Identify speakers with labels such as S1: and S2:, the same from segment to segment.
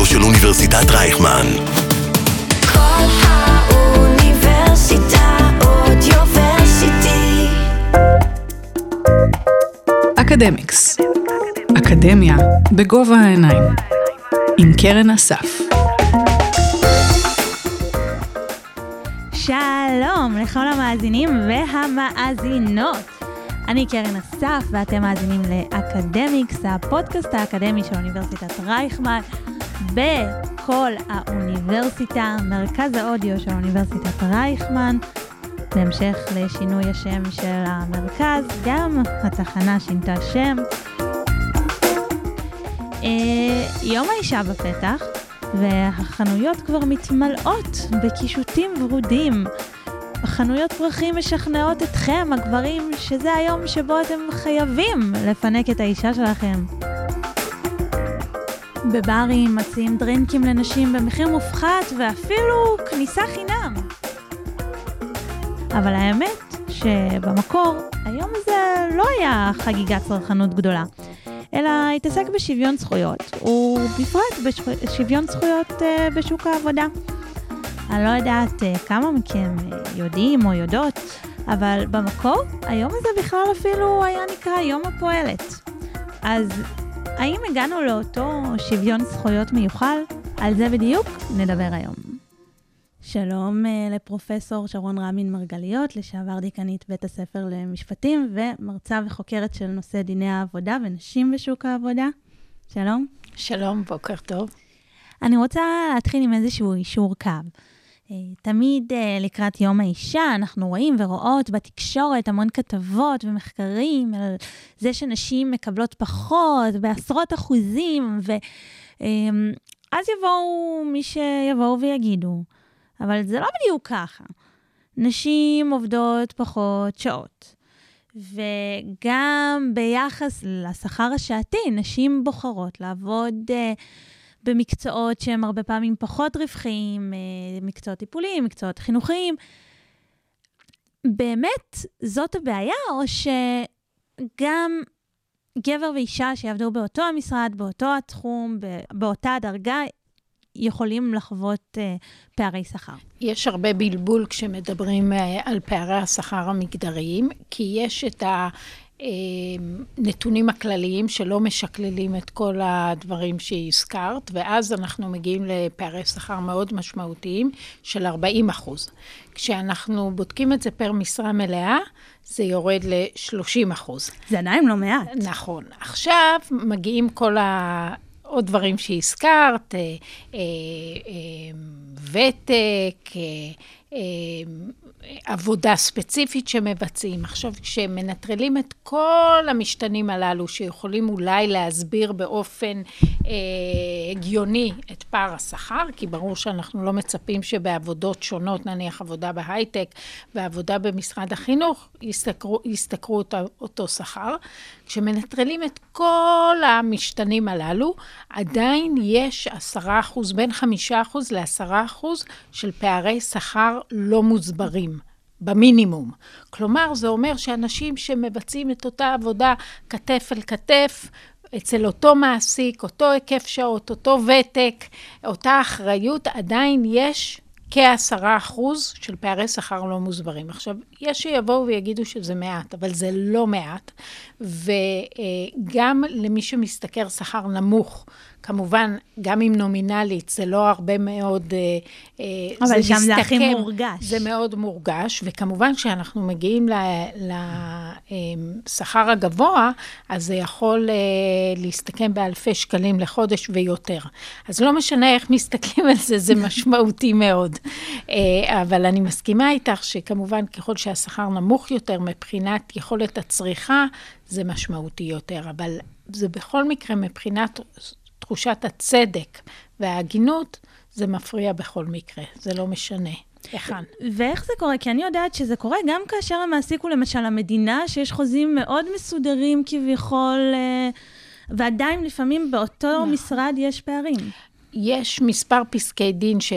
S1: האודיו של אוניברסיטת רייכמן.
S2: כל האוניברסיטה אודיוורסיטי.
S3: אקדמיקס. אקדמיה בגובה העיניים. עם קרן אסף.
S4: שלום לכל המאזינים והמאזינות. אני קרן אסף ואתם מאזינים לאקדמיקס, הפודקאסט האקדמי של אוניברסיטת רייכמן בכל האוניברסיטה, מרכז האודיו של אוניברסיטת רייכמן. בהמשך לשינוי השם של המרכז, גם התחנה שינתה שם. אה, יום האישה בפתח, והחנויות כבר מתמלאות בקישוטים ורודים. חנויות פרחים משכנעות אתכם, הגברים, שזה היום שבו אתם חייבים לפנק את האישה שלכם. בברים מציעים דרינקים לנשים במחיר מופחת ואפילו כניסה חינם. אבל האמת שבמקור היום הזה לא היה חגיגת צרכנות גדולה, אלא התעסק בשוויון זכויות, ובפרט בשוויון זכויות uh, בשוק העבודה. אני לא יודעת uh, כמה מכם uh, יודעים או יודעות, אבל במקור היום הזה בכלל אפילו היה נקרא יום הפועלת. אז האם הגענו לאותו שוויון זכויות מיוחל? על זה בדיוק נדבר היום. שלום uh, לפרופסור שרון רמין מרגליות, לשעבר דיקנית בית הספר למשפטים ומרצה וחוקרת של נושא דיני העבודה ונשים בשוק העבודה. שלום.
S5: שלום, בוקר טוב.
S4: אני רוצה להתחיל עם איזשהו אישור קו. Uh, תמיד uh, לקראת יום האישה אנחנו רואים ורואות בתקשורת המון כתבות ומחקרים על זה שנשים מקבלות פחות בעשרות אחוזים, ואז יבואו מי שיבואו ויגידו. אבל זה לא בדיוק ככה. נשים עובדות פחות שעות. וגם ביחס לשכר השעתי, נשים בוחרות לעבוד uh, במקצועות שהם הרבה פעמים פחות רווחיים, uh, מקצועות טיפוליים, מקצועות חינוכיים. באמת זאת הבעיה, או שגם גבר ואישה שיעבדו באותו המשרד, באותו התחום, באותה הדרגה, יכולים לחוות uh, פערי שכר.
S5: יש הרבה בלבול כשמדברים uh, על פערי השכר המגדריים, כי יש את הנתונים הכלליים שלא משקללים את כל הדברים שהזכרת, ואז אנחנו מגיעים לפערי שכר מאוד משמעותיים של 40 אחוז. כשאנחנו בודקים את זה פר משרה מלאה, זה יורד ל-30 אחוז.
S4: זה עדיין לא מעט.
S5: נכון. עכשיו מגיעים כל ה... עוד דברים שהזכרת, אה, אה, אה, ותק, עבודה ספציפית שמבצעים. עכשיו, כשמנטרלים את כל המשתנים הללו, שיכולים אולי להסביר באופן אה, הגיוני את פער השכר, כי ברור שאנחנו לא מצפים שבעבודות שונות, נניח עבודה בהייטק ועבודה במשרד החינוך, ישתכרו, ישתכרו אותו, אותו שכר. כשמנטרלים את כל המשתנים הללו, עדיין יש עשרה אחוז, בין חמישה אחוז לעשרה אחוז של פערי שכר לא מוסברים. במינימום. כלומר, זה אומר שאנשים שמבצעים את אותה עבודה כתף אל כתף, אצל אותו מעסיק, אותו היקף שעות, אותו ותק, אותה אחריות, עדיין יש כעשרה אחוז של פערי שכר לא מוסברים. עכשיו, יש שיבואו ויגידו שזה מעט, אבל זה לא מעט, וגם למי שמשתכר שכר נמוך, כמובן, גם אם נומינלית, זה לא הרבה מאוד... אה,
S4: אה, אבל זה שם מסתכם, זה הכי מורגש.
S5: זה מאוד מורגש, וכמובן, כשאנחנו מגיעים לשכר הגבוה, אז זה יכול אה, להסתכם באלפי שקלים לחודש ויותר. אז לא משנה איך מסתכלים על זה, זה משמעותי מאוד. אבל אני מסכימה איתך שכמובן, ככל שהשכר נמוך יותר מבחינת יכולת הצריכה, זה משמעותי יותר. אבל זה בכל מקרה, מבחינת תחושת הצדק וההגינות, זה מפריע בכל מקרה, זה לא משנה. היכן.
S4: ואיך זה קורה? כי אני יודעת שזה קורה גם כאשר המעסיק הוא למשל המדינה, שיש חוזים מאוד מסודרים כביכול, אה, ועדיין לפעמים באותו נכון. משרד יש פערים.
S5: יש מספר פסקי דין ש...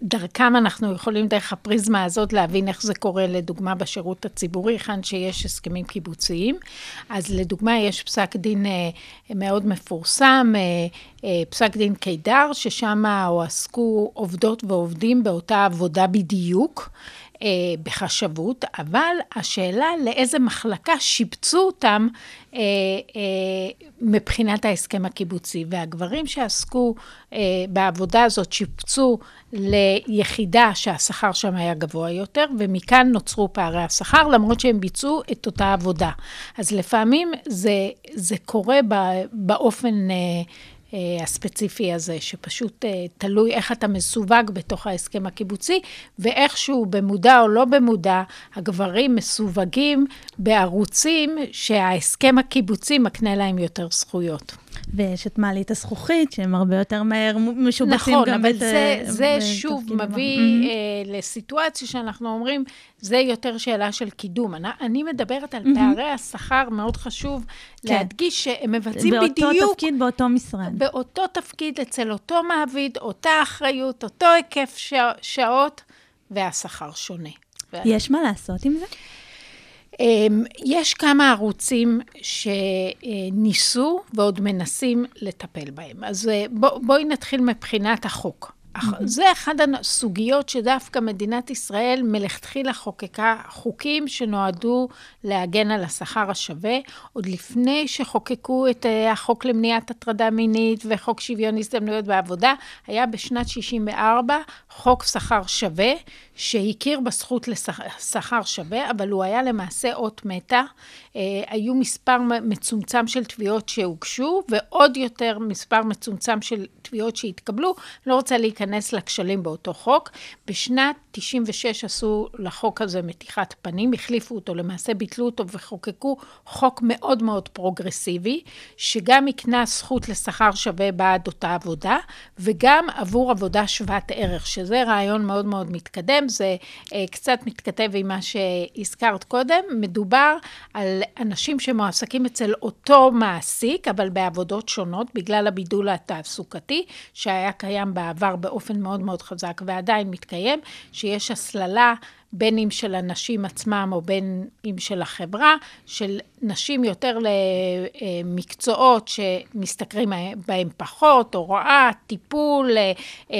S5: שדרכם אנחנו יכולים דרך הפריזמה הזאת להבין איך זה קורה, לדוגמה, בשירות הציבורי, היכן שיש הסכמים קיבוציים. אז לדוגמה, יש פסק דין אה, מאוד מפורסם, אה, אה, פסק דין קידר, ששם הועסקו עובדות ועובדים באותה עבודה בדיוק. אה, בחשבות, אבל השאלה לאיזה מחלקה שיבצו אותם אה, אה, מבחינת ההסכם הקיבוצי. והגברים שעסקו אה, בעבודה הזאת שיבצו ליחידה שהשכר שם היה גבוה יותר, ומכאן נוצרו פערי השכר, למרות שהם ביצעו את אותה עבודה. אז לפעמים זה, זה קורה באופן... אה, הספציפי הזה, שפשוט אה, תלוי איך אתה מסווג בתוך ההסכם הקיבוצי, ואיכשהו, במודע או לא במודע, הגברים מסווגים בערוצים שההסכם הקיבוצי מקנה להם יותר זכויות.
S4: ויש את מעלית הזכוכית, שהם הרבה יותר מהר משובצים
S5: נכון,
S4: גם
S5: אבל זה, זה שוב מביא
S4: mm-hmm.
S5: אה, לסיטואציה שאנחנו אומרים, זה יותר שאלה של קידום. אני, אני מדברת על mm-hmm. פערי השכר, מאוד חשוב כן. להדגיש שהם מבצעים
S4: באותו
S5: בדיוק...
S4: באותו תפקיד, באותו משרד.
S5: באותו תפקיד, אצל אותו מעביד, אותה אחריות, אותו היקף שע, שעות, והשכר שונה.
S4: יש מה לעשות עם זה?
S5: אמ, יש כמה ערוצים שניסו ועוד מנסים לטפל בהם. אז אה, בוא, בואי נתחיל מבחינת החוק. זה אחד הסוגיות שדווקא מדינת ישראל מלכתחילה חוקקה חוקים שנועדו להגן על השכר השווה, עוד לפני שחוקקו את אה, החוק למניעת הטרדה מינית וחוק שוויון הזדמנויות בעבודה, היה בשנת 64 חוק שכר שווה, שהכיר בזכות לשכר שווה, אבל הוא היה למעשה אות מתה. אה, היו מספר מצומצם של תביעות שהוגשו, ועוד יותר מספר מצומצם של תביעות שהתקבלו. לא רוצה להיכנס לכשלים באותו חוק. בשנת 96 עשו לחוק הזה מתיחת פנים, החליפו אותו, למעשה ביטלו אותו וחוקקו חוק מאוד מאוד פרוגרסיבי, שגם הקנה זכות לשכר שווה בעד אותה עבודה, וגם עבור עבודה שוות ערך, שזה רעיון מאוד מאוד מתקדם, זה אה, קצת מתכתב עם מה שהזכרת קודם. מדובר על אנשים שמועסקים אצל אותו מעסיק, אבל בעבודות שונות, בגלל הבידול התעסוקתי, שהיה קיים בעבר באופן מאוד מאוד חזק ועדיין מתקיים, שיש הסללה בין אם של הנשים עצמם או בין אם של החברה, של נשים יותר למקצועות שמשתכרים בהם פחות, הוראה, טיפול, אה, אה,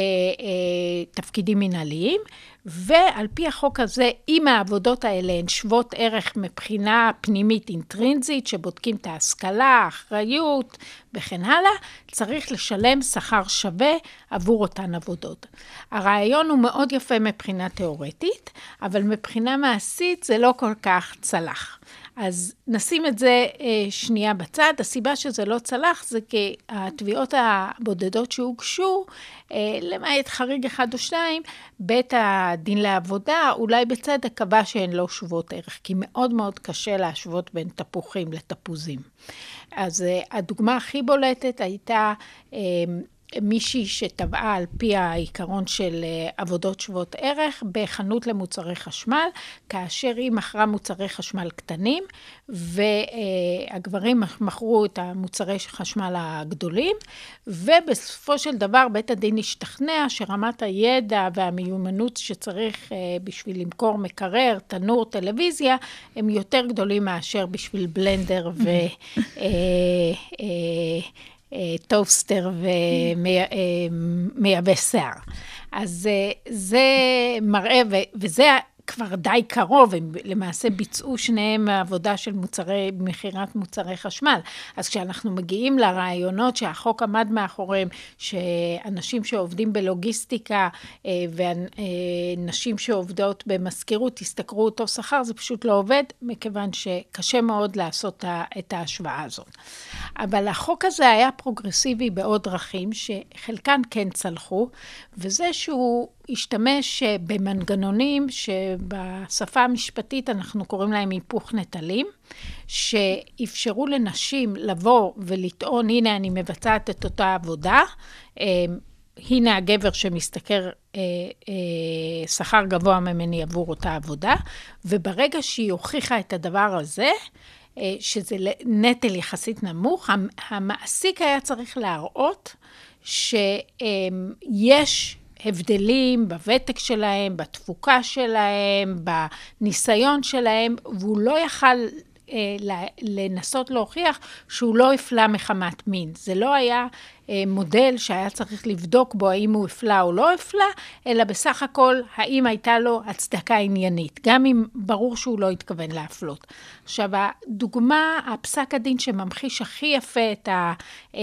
S5: תפקידים מנהליים. ועל פי החוק הזה, אם העבודות האלה הן שוות ערך מבחינה פנימית אינטרינזית, שבודקים את ההשכלה, האחריות וכן הלאה, צריך לשלם שכר שווה עבור אותן עבודות. הרעיון הוא מאוד יפה מבחינה תיאורטית, אבל מבחינה מעשית זה לא כל כך צלח. אז נשים את זה אה, שנייה בצד. הסיבה שזה לא צלח זה כי התביעות הבודדות שהוגשו, אה, למעט חריג אחד או שניים, בית הדין לעבודה, אולי בצדק, קבע שהן לא שוות ערך, כי מאוד מאוד קשה להשוות בין תפוחים לתפוזים. אז אה, הדוגמה הכי בולטת הייתה אה, מישהי שטבעה על פי העיקרון של אה, עבודות שוות ערך בחנות למוצרי חשמל, כאשר היא מכרה מוצרי חשמל קטנים, והגברים מכרו את המוצרי חשמל הגדולים, ובסופו של דבר בית הדין השתכנע שרמת הידע והמיומנות שצריך אה, בשביל למכור מקרר, תנור, טלוויזיה, הם יותר גדולים מאשר בשביל בלנדר ו... אה, טוסטר ומייבש אה, שיער. אז אה, זה מראה, וזה כבר די קרוב, הם למעשה ביצעו שניהם עבודה של מוצרי, מכירת מוצרי חשמל. אז כשאנחנו מגיעים לרעיונות שהחוק עמד מאחוריהם, שאנשים שעובדים בלוגיסטיקה אה, ונשים שעובדות במזכירות ישתכרו אותו שכר, זה פשוט לא עובד, מכיוון שקשה מאוד לעשות את ההשוואה הזאת. אבל החוק הזה היה פרוגרסיבי בעוד דרכים, שחלקן כן צלחו, וזה שהוא השתמש אה, במנגנונים שבשפה המשפטית אנחנו קוראים להם היפוך נטלים, שאפשרו לנשים לבוא ולטעון, הנה אני מבצעת את אותה עבודה, אה, הנה הגבר שמשתכר אה, אה, שכר גבוה ממני עבור אותה עבודה, וברגע שהיא הוכיחה את הדבר הזה, שזה נטל יחסית נמוך, המעסיק היה צריך להראות שיש הבדלים בוותק שלהם, בתפוקה שלהם, בניסיון שלהם, והוא לא יכל אה, לנסות להוכיח שהוא לא הפלה מחמת מין. זה לא היה אה, מודל שהיה צריך לבדוק בו האם הוא הפלה או לא הפלה, אלא בסך הכל האם הייתה לו הצדקה עניינית, גם אם ברור שהוא לא התכוון להפלות. עכשיו, הדוגמה, הפסק הדין שממחיש הכי יפה את ה... אה,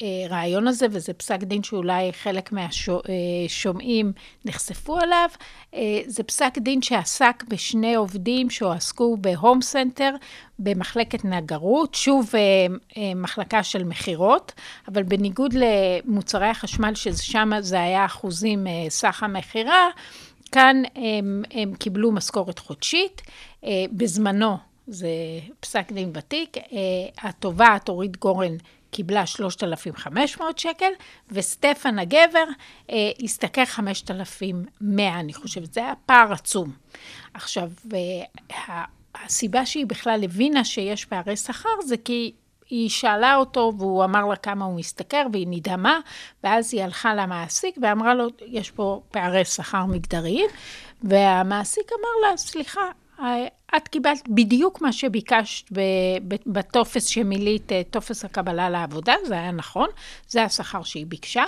S5: הרעיון הזה, וזה פסק דין שאולי חלק מהשומעים נחשפו עליו. אה, זה פסק דין שעסק בשני עובדים שהועסקו בהום סנטר במחלקת נגרות, שוב אה, אה, מחלקה של מכירות, אבל בניגוד למוצרי החשמל, ששם זה היה אחוזים סך המכירה, כאן הם, הם קיבלו משכורת חודשית. בזמנו, זה פסק דין ותיק, התובעת אורית גורן קיבלה 3,500 שקל, וסטפן הגבר אה, השתכר 5,100, אני חושבת. זה היה פער עצום. עכשיו, אה, הסיבה שהיא בכלל הבינה שיש פערי שכר זה כי היא שאלה אותו והוא אמר לה כמה הוא משתכר והיא נדהמה, ואז היא הלכה למעסיק ואמרה לו, יש פה פערי שכר מגדריים, והמעסיק אמר לה, סליחה, את קיבלת בדיוק מה שביקשת בטופס שמילאת, אה, טופס הקבלה לעבודה, זה היה נכון, זה השכר שהיא ביקשה,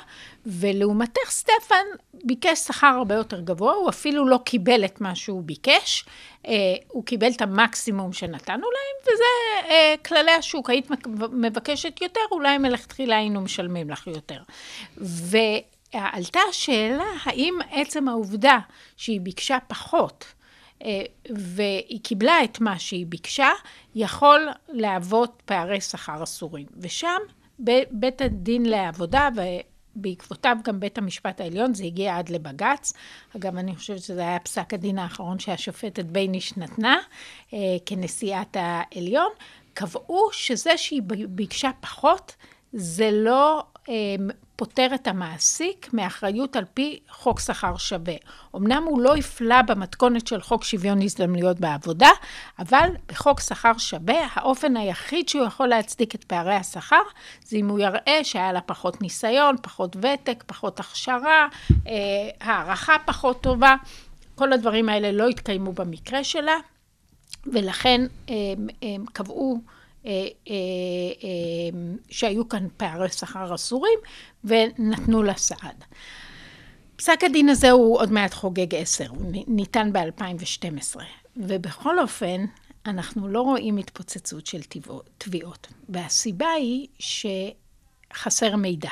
S5: ולעומתך סטפן ביקש שכר הרבה יותר גבוה, הוא אפילו לא קיבל את מה שהוא ביקש, אה, הוא קיבל את המקסימום שנתנו להם, וזה אה, כללי השוק, היית מבקשת יותר, אולי מלכתחילה היינו משלמים לך יותר. ועלתה השאלה, האם עצם העובדה שהיא ביקשה פחות, אה, והיא קיבלה את מה שהיא ביקשה, יכול להוות פערי שכר אסורים. ושם בית הדין לעבודה, ובעקבותיו גם בית המשפט העליון, זה הגיע עד לבג"ץ. אגב, אני חושבת שזה היה פסק הדין האחרון שהשופטת בייניש נתנה אה, כנשיאת העליון, קבעו שזה שהיא ביקשה פחות, זה לא אה, פוטר את המעסיק מאחריות על פי חוק שכר שווה. אמנם הוא לא הפלה במתכונת של חוק שוויון הזדמנויות בעבודה, אבל בחוק שכר שווה, האופן היחיד שהוא יכול להצדיק את פערי השכר, זה אם הוא יראה שהיה לה פחות ניסיון, פחות ותק, פחות הכשרה, אה, הערכה פחות טובה. כל הדברים האלה לא התקיימו במקרה שלה, ולכן הם, הם קבעו אה, אה, אה, שהיו כאן פערי שכר אסורים, ונתנו לה סעד. פסק הדין הזה הוא עוד מעט חוגג עשר, הוא ניתן ב-2012, ובכל אופן, אנחנו לא רואים התפוצצות של תביעות, והסיבה היא שחסר מידע.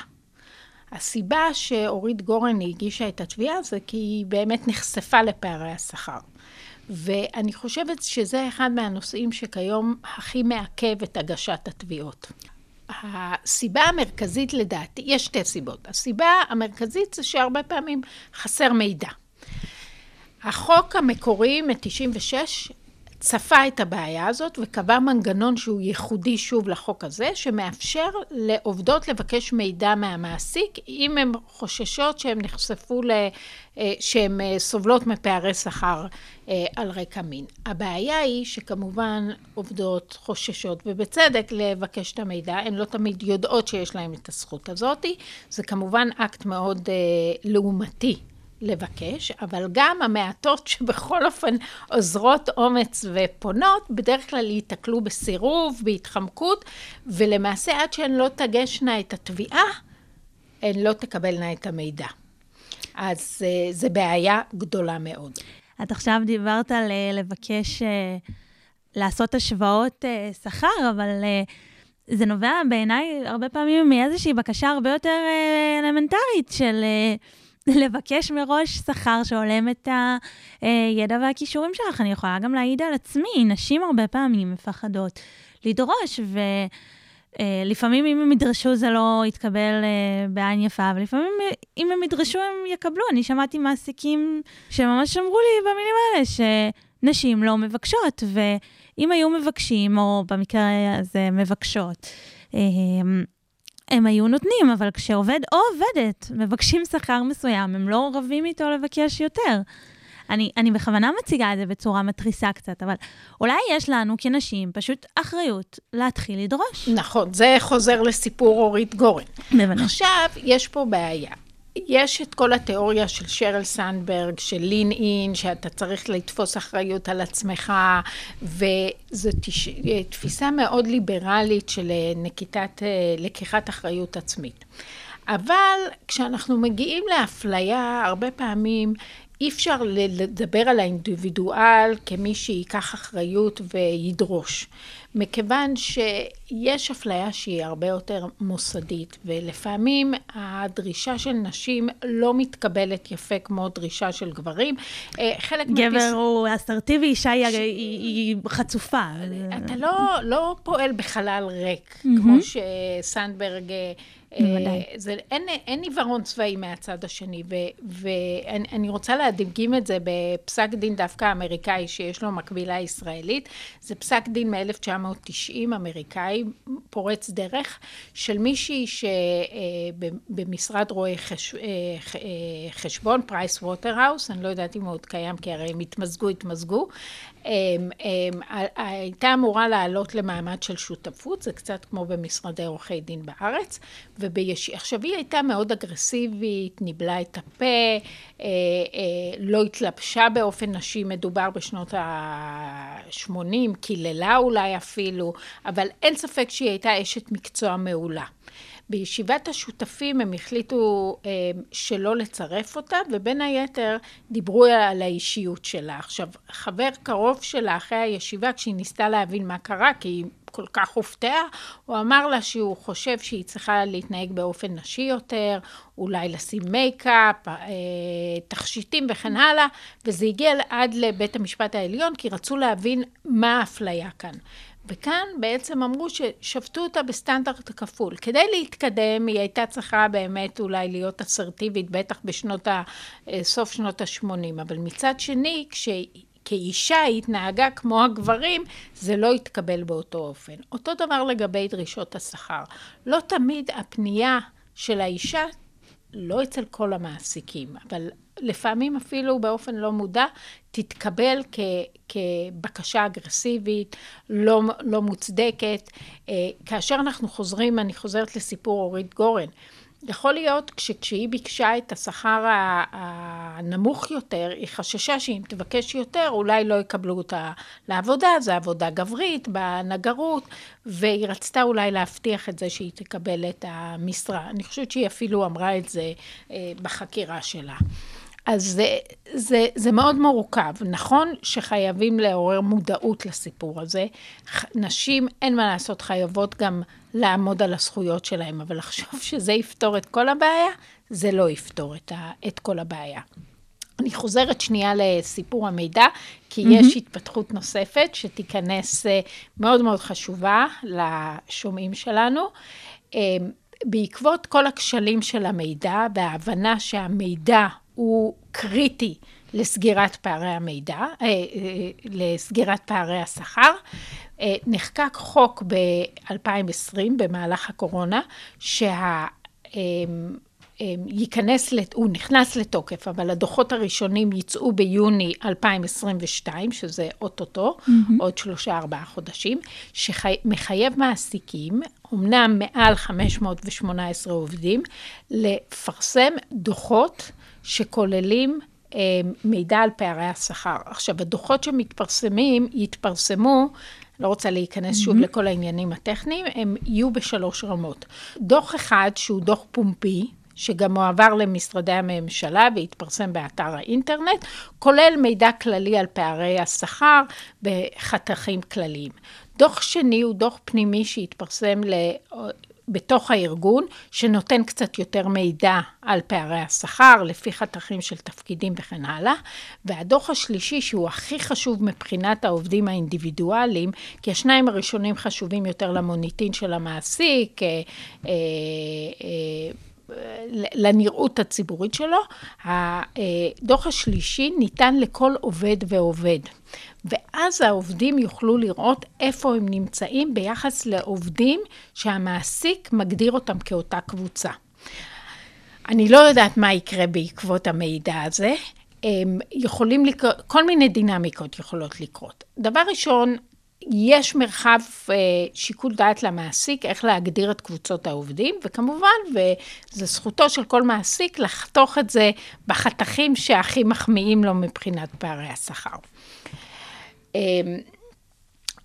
S5: הסיבה שאורית גורן הגישה את התביעה זה כי היא באמת נחשפה לפערי השכר. ואני חושבת שזה אחד מהנושאים שכיום הכי מעכב את הגשת התביעות. הסיבה המרכזית לדעתי, יש שתי סיבות. הסיבה המרכזית זה שהרבה פעמים חסר מידע. החוק המקורי מ-96 צפה את הבעיה הזאת וקבע מנגנון שהוא ייחודי שוב לחוק הזה, שמאפשר לעובדות לבקש מידע מהמעסיק אם הן חוששות שהן נחשפו, ל... אה, שהן אה, סובלות מפערי שכר אה, על רקע מין. הבעיה היא שכמובן עובדות חוששות, ובצדק, לבקש את המידע, הן לא תמיד יודעות שיש להן את הזכות הזאת. זה כמובן אקט מאוד לעומתי לבקש, אבל גם המעטות שבכל אופן עוזרות אומץ ופונות, בדרך כלל ייתקלו בסירוב, בהתחמקות, ולמעשה עד שהן לא תגשנה את התביעה, הן לא תקבלנה את המידע. אז uh, זה בעיה גדולה מאוד.
S4: את עכשיו דיברת על uh, לבקש, uh, לעשות השוואות שכר, אבל זה נובע בעיניי הרבה פעמים מאיזושהי בקשה הרבה יותר אלמנטרית של... לבקש מראש שכר שהולם את הידע והכישורים שלך. אני יכולה גם להעיד על עצמי, נשים הרבה פעמים מפחדות לדרוש, ולפעמים אם הם ידרשו זה לא יתקבל אה, בעין יפה, ולפעמים אם הם ידרשו הם יקבלו. אני שמעתי מעסיקים שממש אמרו לי במילים האלה, שנשים לא מבקשות, ואם היו מבקשים, או במקרה הזה מבקשות, אה, הם היו נותנים, אבל כשעובד או עובדת מבקשים שכר מסוים, הם לא רבים איתו לבקש יותר. אני, אני בכוונה מציגה את זה בצורה מתריסה קצת, אבל אולי יש לנו כנשים פשוט אחריות להתחיל לדרוש.
S5: נכון, זה חוזר לסיפור אורית גורן.
S4: בוודאי.
S5: עכשיו, יש פה בעיה. יש את כל התיאוריה של שרל סנדברג, של לין אין, שאתה צריך לתפוס אחריות על עצמך, וזו תש... תפיסה מאוד ליברלית של אה, נקיטת, אה, לקיחת אחריות עצמית. אבל כשאנחנו מגיעים לאפליה, הרבה פעמים אי אפשר לדבר על האינדיבידואל כמי שייקח אחריות וידרוש. מכיוון שיש אפליה שהיא הרבה יותר מוסדית, ולפעמים הדרישה של נשים לא מתקבלת יפה כמו דרישה של גברים. אה, חלק
S4: גבר
S5: מהפס...
S4: הוא אסרטיבי, אישה היא, היא, היא חצופה.
S5: אתה לא, לא פועל בחלל ריק,
S4: Mhm.
S5: כמו שסנדברג... אה,
S4: בוודאי.
S5: זה, אין, עיוורון צבעי מהצד השני, ואני אני רוצה להדגים את זה בפסק דין דווקא אמריקאי, שיש לו מקבילה ישראלית. זה פסק דין מ-1990, אמריקאי, פורץ דרך, של מישהי שבמשרד רואי אה, ח- אה, חשבון, Price Waterhouse, אני לא יודעת אם הוא עוד קיים, כי הרי הם התמזגו, התמזגו. אמ, אמ, הייתה אמורה לעלות למעמד של שותפות, זה קצת כמו במשרדי עורכי דין בארץ, וביש... עכשיו היא הייתה מאוד אגרסיבית, ניבלה את הפה, אה, אה, לא התלבשה באופן נשי, מדובר בשנות ה-80, קיללה אולי אפילו, אבל אין ספק שהיא הייתה אשת מקצוע מעולה. בישיבת השותפים הם החליטו אה, שלא לצרף אותה, ובין היתר דיברו על האישיות שלה. עכשיו, חבר קרוב שלה אחרי הישיבה, כשהיא ניסתה להבין מה קרה, כי היא כל כך הופתעה, הוא אמר לה שהוא חושב שהיא צריכה להתנהג באופן נשי יותר, אולי לשים מייקאפ, אה, תכשיטים וכן הלאה, וזה הגיע עד לבית המשפט העליון, כי רצו להבין מה האפליה כאן. וכאן בעצם אמרו ששפטו אותה בסטנדרט כפול. כדי להתקדם, היא הייתה צריכה באמת אולי להיות אסרטיבית, בטח בשנות ה... אה, סוף שנות ה-80, אבל מצד שני, כש... כאישה היא התנהגה כמו הגברים, זה לא התקבל באותו אופן. אותו דבר לגבי דרישות השכר. לא תמיד הפנייה של האישה, לא אצל כל המעסיקים, אבל לפעמים אפילו באופן לא מודע, תתקבל כ, כבקשה אגרסיבית, לא, לא מוצדקת. אה, כאשר אנחנו חוזרים, אני חוזרת לסיפור אורית גורן. יכול להיות שכשהיא ביקשה את השכר הנמוך יותר, היא חששה שאם תבקש יותר, אולי לא יקבלו אותה לעבודה, זו עבודה גברית, בנגרות, והיא רצתה אולי להבטיח את זה שהיא תקבל את המשרה. אני חושבת שהיא אפילו אמרה את זה אה, בחקירה שלה. אז זה, זה, זה מאוד מורכב. נכון שחייבים לעורר מודעות לסיפור הזה. נשים, אין מה לעשות, חייבות גם לעמוד על הזכויות שלהן, אבל לחשוב שזה יפתור את כל הבעיה, זה לא יפתור את, ה, את כל הבעיה. אני חוזרת שנייה לסיפור המידע, כי mm-hmm. יש התפתחות נוספת שתיכנס אה, מאוד מאוד חשובה לשומעים שלנו. אה, בעקבות כל הכשלים של המידע וההבנה שהמידע הוא קריטי לסגירת פערי המידע, אה, אה, לסגירת פערי השכר, אה, נחקק חוק ב-2020, במהלך הקורונה, שה... אה, אה, ייכנס, לת- הוא נכנס לתוקף, אבל הדוחות הראשונים יצאו ביוני 2022, שזה אוטוטו, mm-hmm. עוד שלושה ארבעה חודשים, שמחייב מעסיקים, אמנם מעל 518 עובדים, לפרסם דוחות שכוללים אה, מידע על פערי השכר. עכשיו, הדוחות שמתפרסמים, יתפרסמו, לא רוצה להיכנס שוב לכל העניינים הטכניים, הם יהיו בשלוש רמות. דוח אחד, שהוא דוח פומבי, שגם מועבר למשרדי הממשלה והתפרסם באתר האינטרנט, כולל מידע כללי על פערי השכר בחתכים כלליים. דוח שני הוא דוח פנימי שהתפרסם ל... בתוך הארגון, שנותן קצת יותר מידע על פערי השכר, לפי חתכים של תפקידים וכן הלאה. והדוח השלישי, שהוא הכי חשוב מבחינת העובדים האינדיבידואליים, כי השניים הראשונים חשובים יותר למוניטין של המעסיק, אה, אה, אה, לנראות הציבורית שלו. הדוח השלישי ניתן לכל עובד ועובד. ואז העובדים יוכלו לראות איפה הם נמצאים ביחס לעובדים שהמעסיק מגדיר אותם כאותה קבוצה. אני לא יודעת מה יקרה בעקבות המידע הזה. יכולים לקרות, כל מיני דינמיקות יכולות לקרות. דבר ראשון, יש מרחב אה, שיקול דעת למעסיק איך להגדיר את קבוצות העובדים, וכמובן, וזו זכותו של כל מעסיק לחתוך את זה בחתכים שהכי מחמיאים לו מבחינת פערי השכר. אה,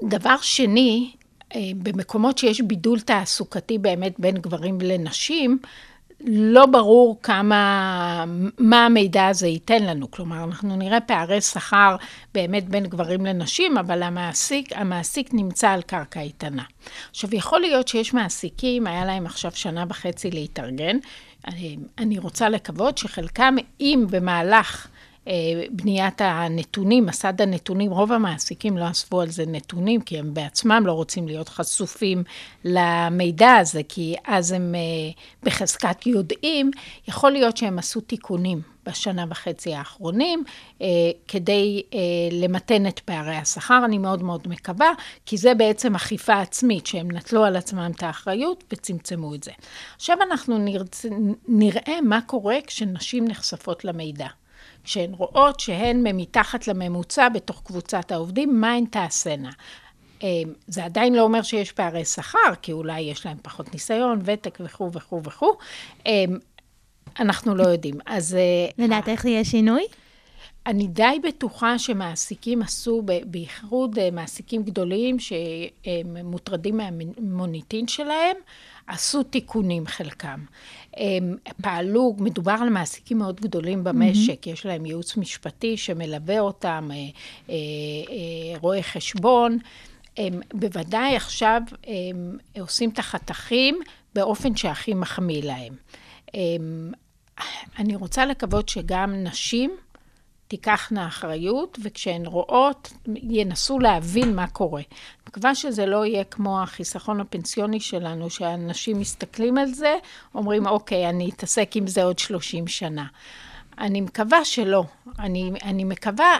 S5: דבר שני, אה, במקומות שיש בידול תעסוקתי באמת בין גברים לנשים, לא ברור כמה, מה המידע הזה ייתן לנו. כלומר, אנחנו נראה פערי שכר באמת בין גברים לנשים, אבל המעסיק, המעסיק נמצא על קרקע איתנה. עכשיו, יכול להיות שיש מעסיקים, היה להם עכשיו שנה וחצי להתארגן. אני, אני רוצה לקוות שחלקם, אם במהלך בניית הנתונים, מסד הנתונים, רוב המעסיקים לא אספו על זה נתונים, כי הם בעצמם לא רוצים להיות חשופים למידע הזה, כי אז הם אה, בחזקת יודעים, יכול להיות שהם עשו תיקונים בשנה וחצי האחרונים, אה, כדי למתן את פערי השכר. אני מאוד מאוד מקווה, כי זה בעצם אכיפה עצמית, שהם נטלו על עצמם את האחריות וצמצמו את זה. עכשיו אנחנו נרצ... נראה מה קורה כשנשים נחשפות למידע. כשהן רואות שהן מתחת לממוצע בתוך קבוצת העובדים, מה הן תעשינה? אמ, זה עדיין לא אומר שיש פערי שכר, כי אולי יש להם פחות ניסיון, ותק וכו' וכו' וכו'. אמ, אנחנו לא יודעים. אז...
S4: לדעת איך יהיה שינוי?
S5: אני די בטוחה שמעסיקים עשו, בייחוד אה, מעסיקים גדולים שהם מוטרדים מהמוניטין שלהם, עשו תיקונים חלקם. הם פעלו, מדובר על מעסיקים מאוד גדולים במשק, mm-hmm. יש להם ייעוץ משפטי שמלווה אותם, אה, אה, רואה חשבון. הם בוודאי עכשיו הם עושים את החתכים באופן שהכי מחמיא להם. הם, אני רוצה לקוות שגם נשים תיקחנה אחריות, וכשהן רואות, ינסו להבין מה קורה. מקווה שזה לא יהיה כמו החיסכון הפנסיוני שלנו, שאנשים מסתכלים על זה, אומרים, אוקיי, אני אתעסק עם זה עוד 30 שנה. אני מקווה שלא. אני, אני מקווה,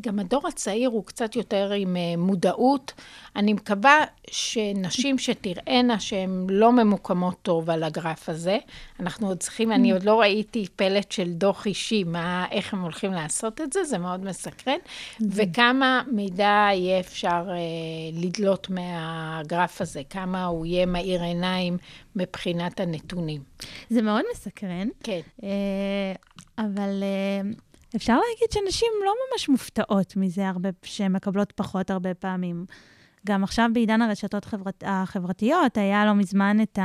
S5: גם הדור הצעיר הוא קצת יותר עם אה, מודעות. אני מקווה שנשים שתראינה שהן לא ממוקמות טוב על הגרף הזה, אנחנו עוד צריכים, אני עוד לא ראיתי פלט של דוח אישי, מה, איך הם הולכים לעשות את זה, זה מאוד מסקרן, וכמה מידע יהיה אפשר אה, לדלות מהגרף הזה, כמה הוא יהיה מאיר עיניים מבחינת הנתונים.
S4: זה מאוד מסקרן.
S5: כן. אה,
S4: אבל אה, אפשר להגיד שנשים לא ממש מופתעות מזה הרבה, שהן מקבלות פחות הרבה פעמים. גם עכשיו בעידן הרשתות חברת, החברתיות, היה לא מזמן את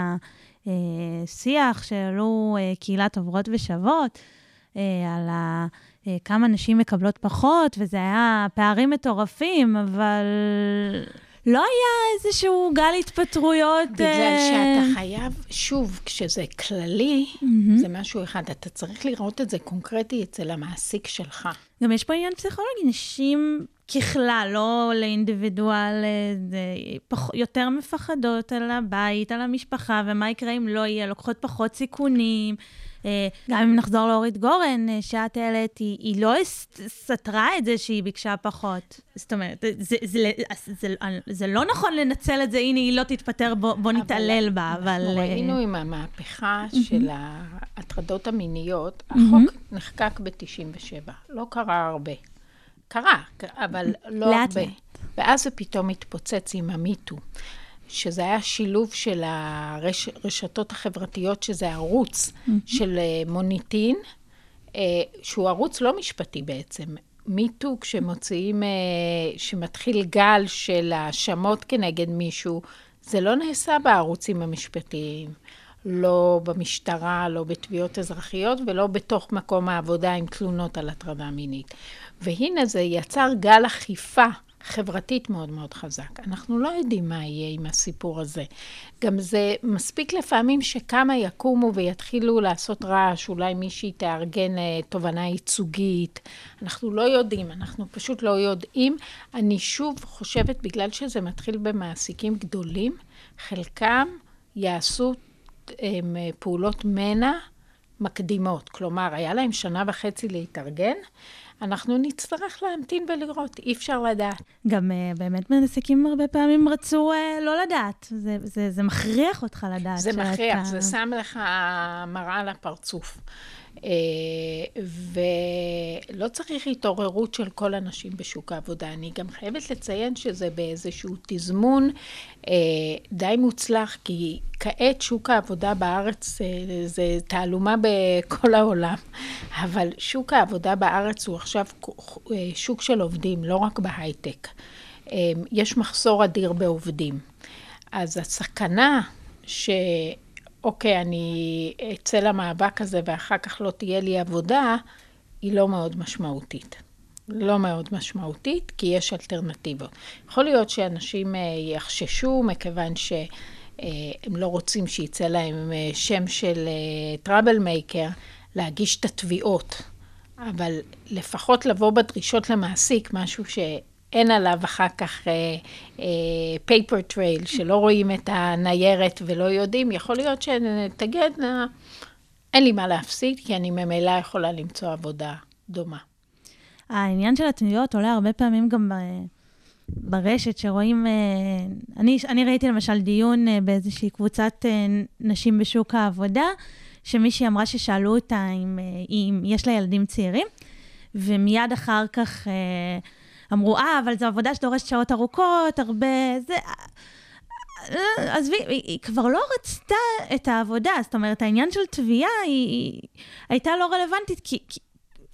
S4: השיח שהעלו אה, קהילת עוברות ושוות, על ה... כמה נשים מקבלות פחות, וזה היה פערים מטורפים, אבל לא היה איזשהו גל התפטרויות.
S5: בגלל uh... שאתה חייב, שוב, כשזה כללי, mm-hmm. זה משהו אחד. אתה צריך לראות את זה קונקרטי אצל המעסיק שלך.
S4: גם יש פה עניין פסיכולוגי, נשים ככלל, לא לאינדיבידואל, אה, פח, יותר מפחדות על הבית, על המשפחה, ומה יקרה אם לא יהיה, לוקחות פחות סיכונים. אה, גם אם נחזור לאורית גורן, אה, שאת העלית, היא, היא לא סתרה את זה שהיא ביקשה פחות. זאת אומרת, זה, זה, זה, זה, זה לא נכון לנצל את זה, הנה, היא לא תתפטר, בוא, בוא נתעלל בה, אבל...
S5: אנחנו ראינו עם המהפכה של ההטרדות המיניות, החוק נחקק ב-97, לא קרה הרבה. קרה, אבל לא לאט הרבה. לאט. ואז זה פתאום התפוצץ עם המיטו. שזה היה שילוב של הרשתות החברתיות, שזה ערוץ mm-hmm. של אה, מוניטין, אה, שהוא ערוץ לא משפטי בעצם. מיטו, כשמוציאים, אה, שמתחיל גל של האשמות כנגד מישהו, זה לא נעשה בערוצים המשפטיים. לא במשטרה, לא בתביעות אזרחיות ולא בתוך מקום העבודה עם תלונות על הטרדה מינית. והנה זה יצר גל אכיפה חברתית מאוד מאוד חזק. אנחנו לא יודעים מה יהיה עם הסיפור הזה. גם זה מספיק לפעמים שכמה יקומו ויתחילו לעשות רעש, אולי מישהי תארגן אה, תובנה ייצוגית. אנחנו לא יודעים, אנחנו פשוט לא יודעים. אני שוב חושבת, בגלל שזה מתחיל במעסיקים גדולים, חלקם יעשו הם, אה, פעולות מנע מקדימות. כלומר, היה להם שנה וחצי להתארגן, אנחנו נצטרך להמתין ולראות, אי אפשר לדעת.
S4: גם uh, באמת מעסיקים הרבה פעמים רצו uh, לא לדעת. זה, זה, זה מכריח אותך לדעת.
S5: זה
S4: שאתה...
S5: מכריח, זה שם לך מראה לפרצוף. אה, ולא צריך התעוררות של כל הנשים בשוק העבודה. אני גם חייבת לציין שזה באיזשהו תזמון אה, די מוצלח, כי כעת שוק העבודה בארץ אה, זה תעלומה בכל העולם, אבל שוק העבודה בארץ הוא עכשיו שוק של עובדים, לא רק בהייטק. יש מחסור אדיר בעובדים. אז הסכנה ש... אוקיי, אני אצא למאבק הזה ואחר כך לא תהיה לי עבודה, היא לא מאוד משמעותית. לא מאוד משמעותית, כי יש אלטרנטיבות. יכול להיות שאנשים אה, יחששו מכיוון שהם אה, לא רוצים שיצא להם אה, שם של טראבל מייקר, להגיש את התביעות. אבל לפחות לבוא בדרישות למעסיק, משהו ש... אין עליו אחר כך paper uh, trail, uh, שלא רואים את הניירת ולא יודעים, יכול להיות שתגדנה, אין לי מה להפסיד, כי אני ממילא יכולה למצוא עבודה דומה.
S4: העניין של התנועות עולה הרבה פעמים גם ב... ברשת, שרואים, אה, אני, אני ראיתי למשל דיון אה, באיזושהי קבוצת אה, נשים בשוק העבודה, שמישהי אמרה ששאלו אותה אם, אם יש לה ילדים צעירים, ומיד אחר כך אמרו, אה, אבל זו עבודה שדורשת שעות ארוכות, הרבה... זה... עזבי, היא, היא כבר לא רצתה את העבודה, זאת אומרת, העניין של תביעה היא, היא הייתה לא רלוונטית, כי, כי,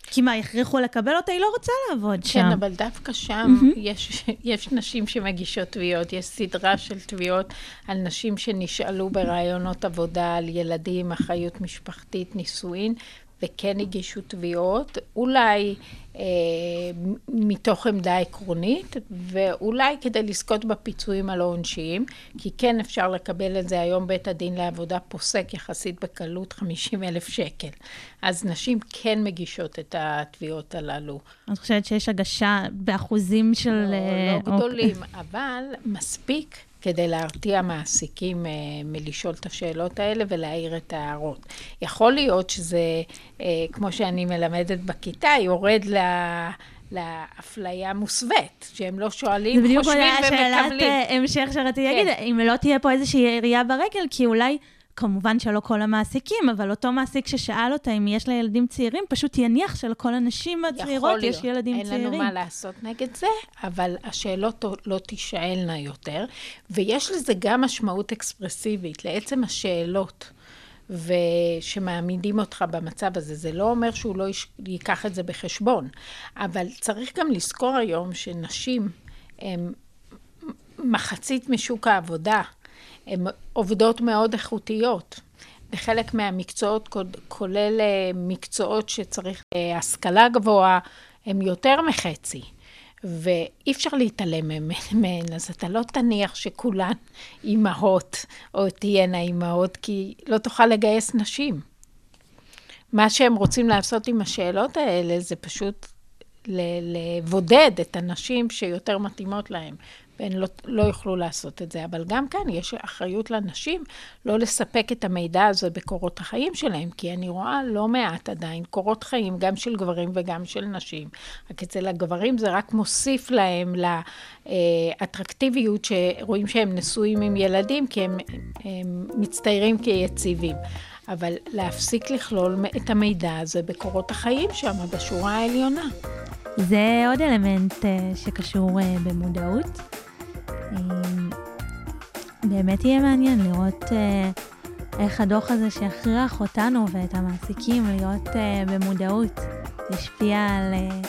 S4: כי מה, יכריחו לקבל אותה? היא לא רוצה לעבוד
S5: כן,
S4: שם.
S5: כן, אבל דווקא שם mm-hmm. יש, יש נשים שמגישות תביעות, יש סדרה של תביעות על נשים שנשאלו ברעיונות עבודה, על ילדים, אחריות משפחתית, נישואין, וכן הגישו תביעות, אולי מתוך עמדה עקרונית, ואולי כדי לזכות בפיצויים הלא עונשיים, כי כן אפשר לקבל את זה היום, בית הדין לעבודה פוסק יחסית בקלות 50 אלף שקל. אז נשים כן מגישות את התביעות הללו.
S4: את חושבת שיש הגשה באחוזים של...
S5: לא, לא אוקיי. גדולים, אבל מספיק. כדי להרתיע מעסיקים אה, מלשאול את השאלות האלה ולהעיר את ההערות. יכול להיות שזה, אה, כמו שאני מלמדת בכיתה, יורד ל... לאפליה מוסווית, שהם לא שואלים, חושבים ומקבלים.
S4: זה בדיוק שאלת אה, המשך שרציתי כן. להגיד, אם לא תהיה פה איזושהי ירייה ברגל, כי אולי... כמובן שלא כל המעסיקים, אבל אותו מעסיק ששאל אותה אם יש לה ילדים צעירים, פשוט יניח שלכל הנשים הצעירות יש ילדים
S5: אין
S4: צעירים.
S5: אין לנו מה לעשות נגד זה, אבל השאלות לא תישאלנה יותר, ויש לזה גם משמעות אקספרסיבית לעצם השאלות. ושמעמידים אותך במצב הזה. זה לא אומר שהוא לא ייקח את זה בחשבון, אבל צריך גם לזכור היום שנשים הן מחצית משוק העבודה. הן עובדות מאוד איכותיות. בחלק מהמקצועות, כולל אה, מקצועות שצריך אה, השכלה גבוהה, הם יותר מחצי. ואי אפשר להתעלם מהן, אז אתה לא תניח שכולן אימהות, או תהיינה אימהות, כי לא תוכל לגייס נשים. מה שהם רוצים לעשות עם השאלות האלה, זה פשוט לבודד את הנשים שיותר מתאימות להם. והן לא, לא יוכלו לעשות את זה. אבל גם כאן יש אחריות לנשים לא לספק את המידע הזה בקורות החיים שלהם, כי אני רואה לא מעט עדיין קורות חיים, גם של גברים וגם של נשים. רק אצל הגברים זה רק מוסיף להם לאטרקטיביות שרואים שהם נשואים עם ילדים, כי הם, הם מצטיירים כיציבים. אבל להפסיק לכלול את המידע הזה בקורות החיים שם, בשורה העליונה.
S4: זה עוד אלמנט uh, שקשור uh, במודעות. באמת יהיה מעניין לראות uh, איך הדוח הזה שיכריח אותנו ואת המעסיקים להיות uh, במודעות, ישפיע על uh,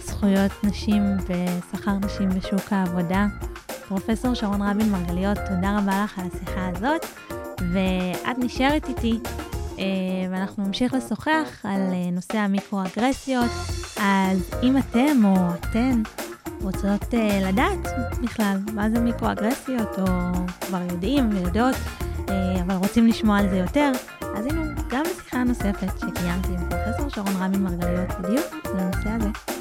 S4: זכויות נשים ושכר נשים בשוק העבודה. פרופסור שרון רבין מרגליות, תודה רבה לך על השיחה הזאת, ואת נשארת איתי, ואנחנו נמשיך לשוחח על נושא המיקרואגרסיות. אז אם אתם או אתן רוצות uh, לדעת בכלל מה זה מיקרואגרסיות, או כבר יודעים ויודעות, uh, אבל רוצים לשמוע על זה יותר, אז הנה גם בשיחה נוספת שקיימתי עם פרופסור שרון רבין מרגליות בדיוק על הנושא הזה.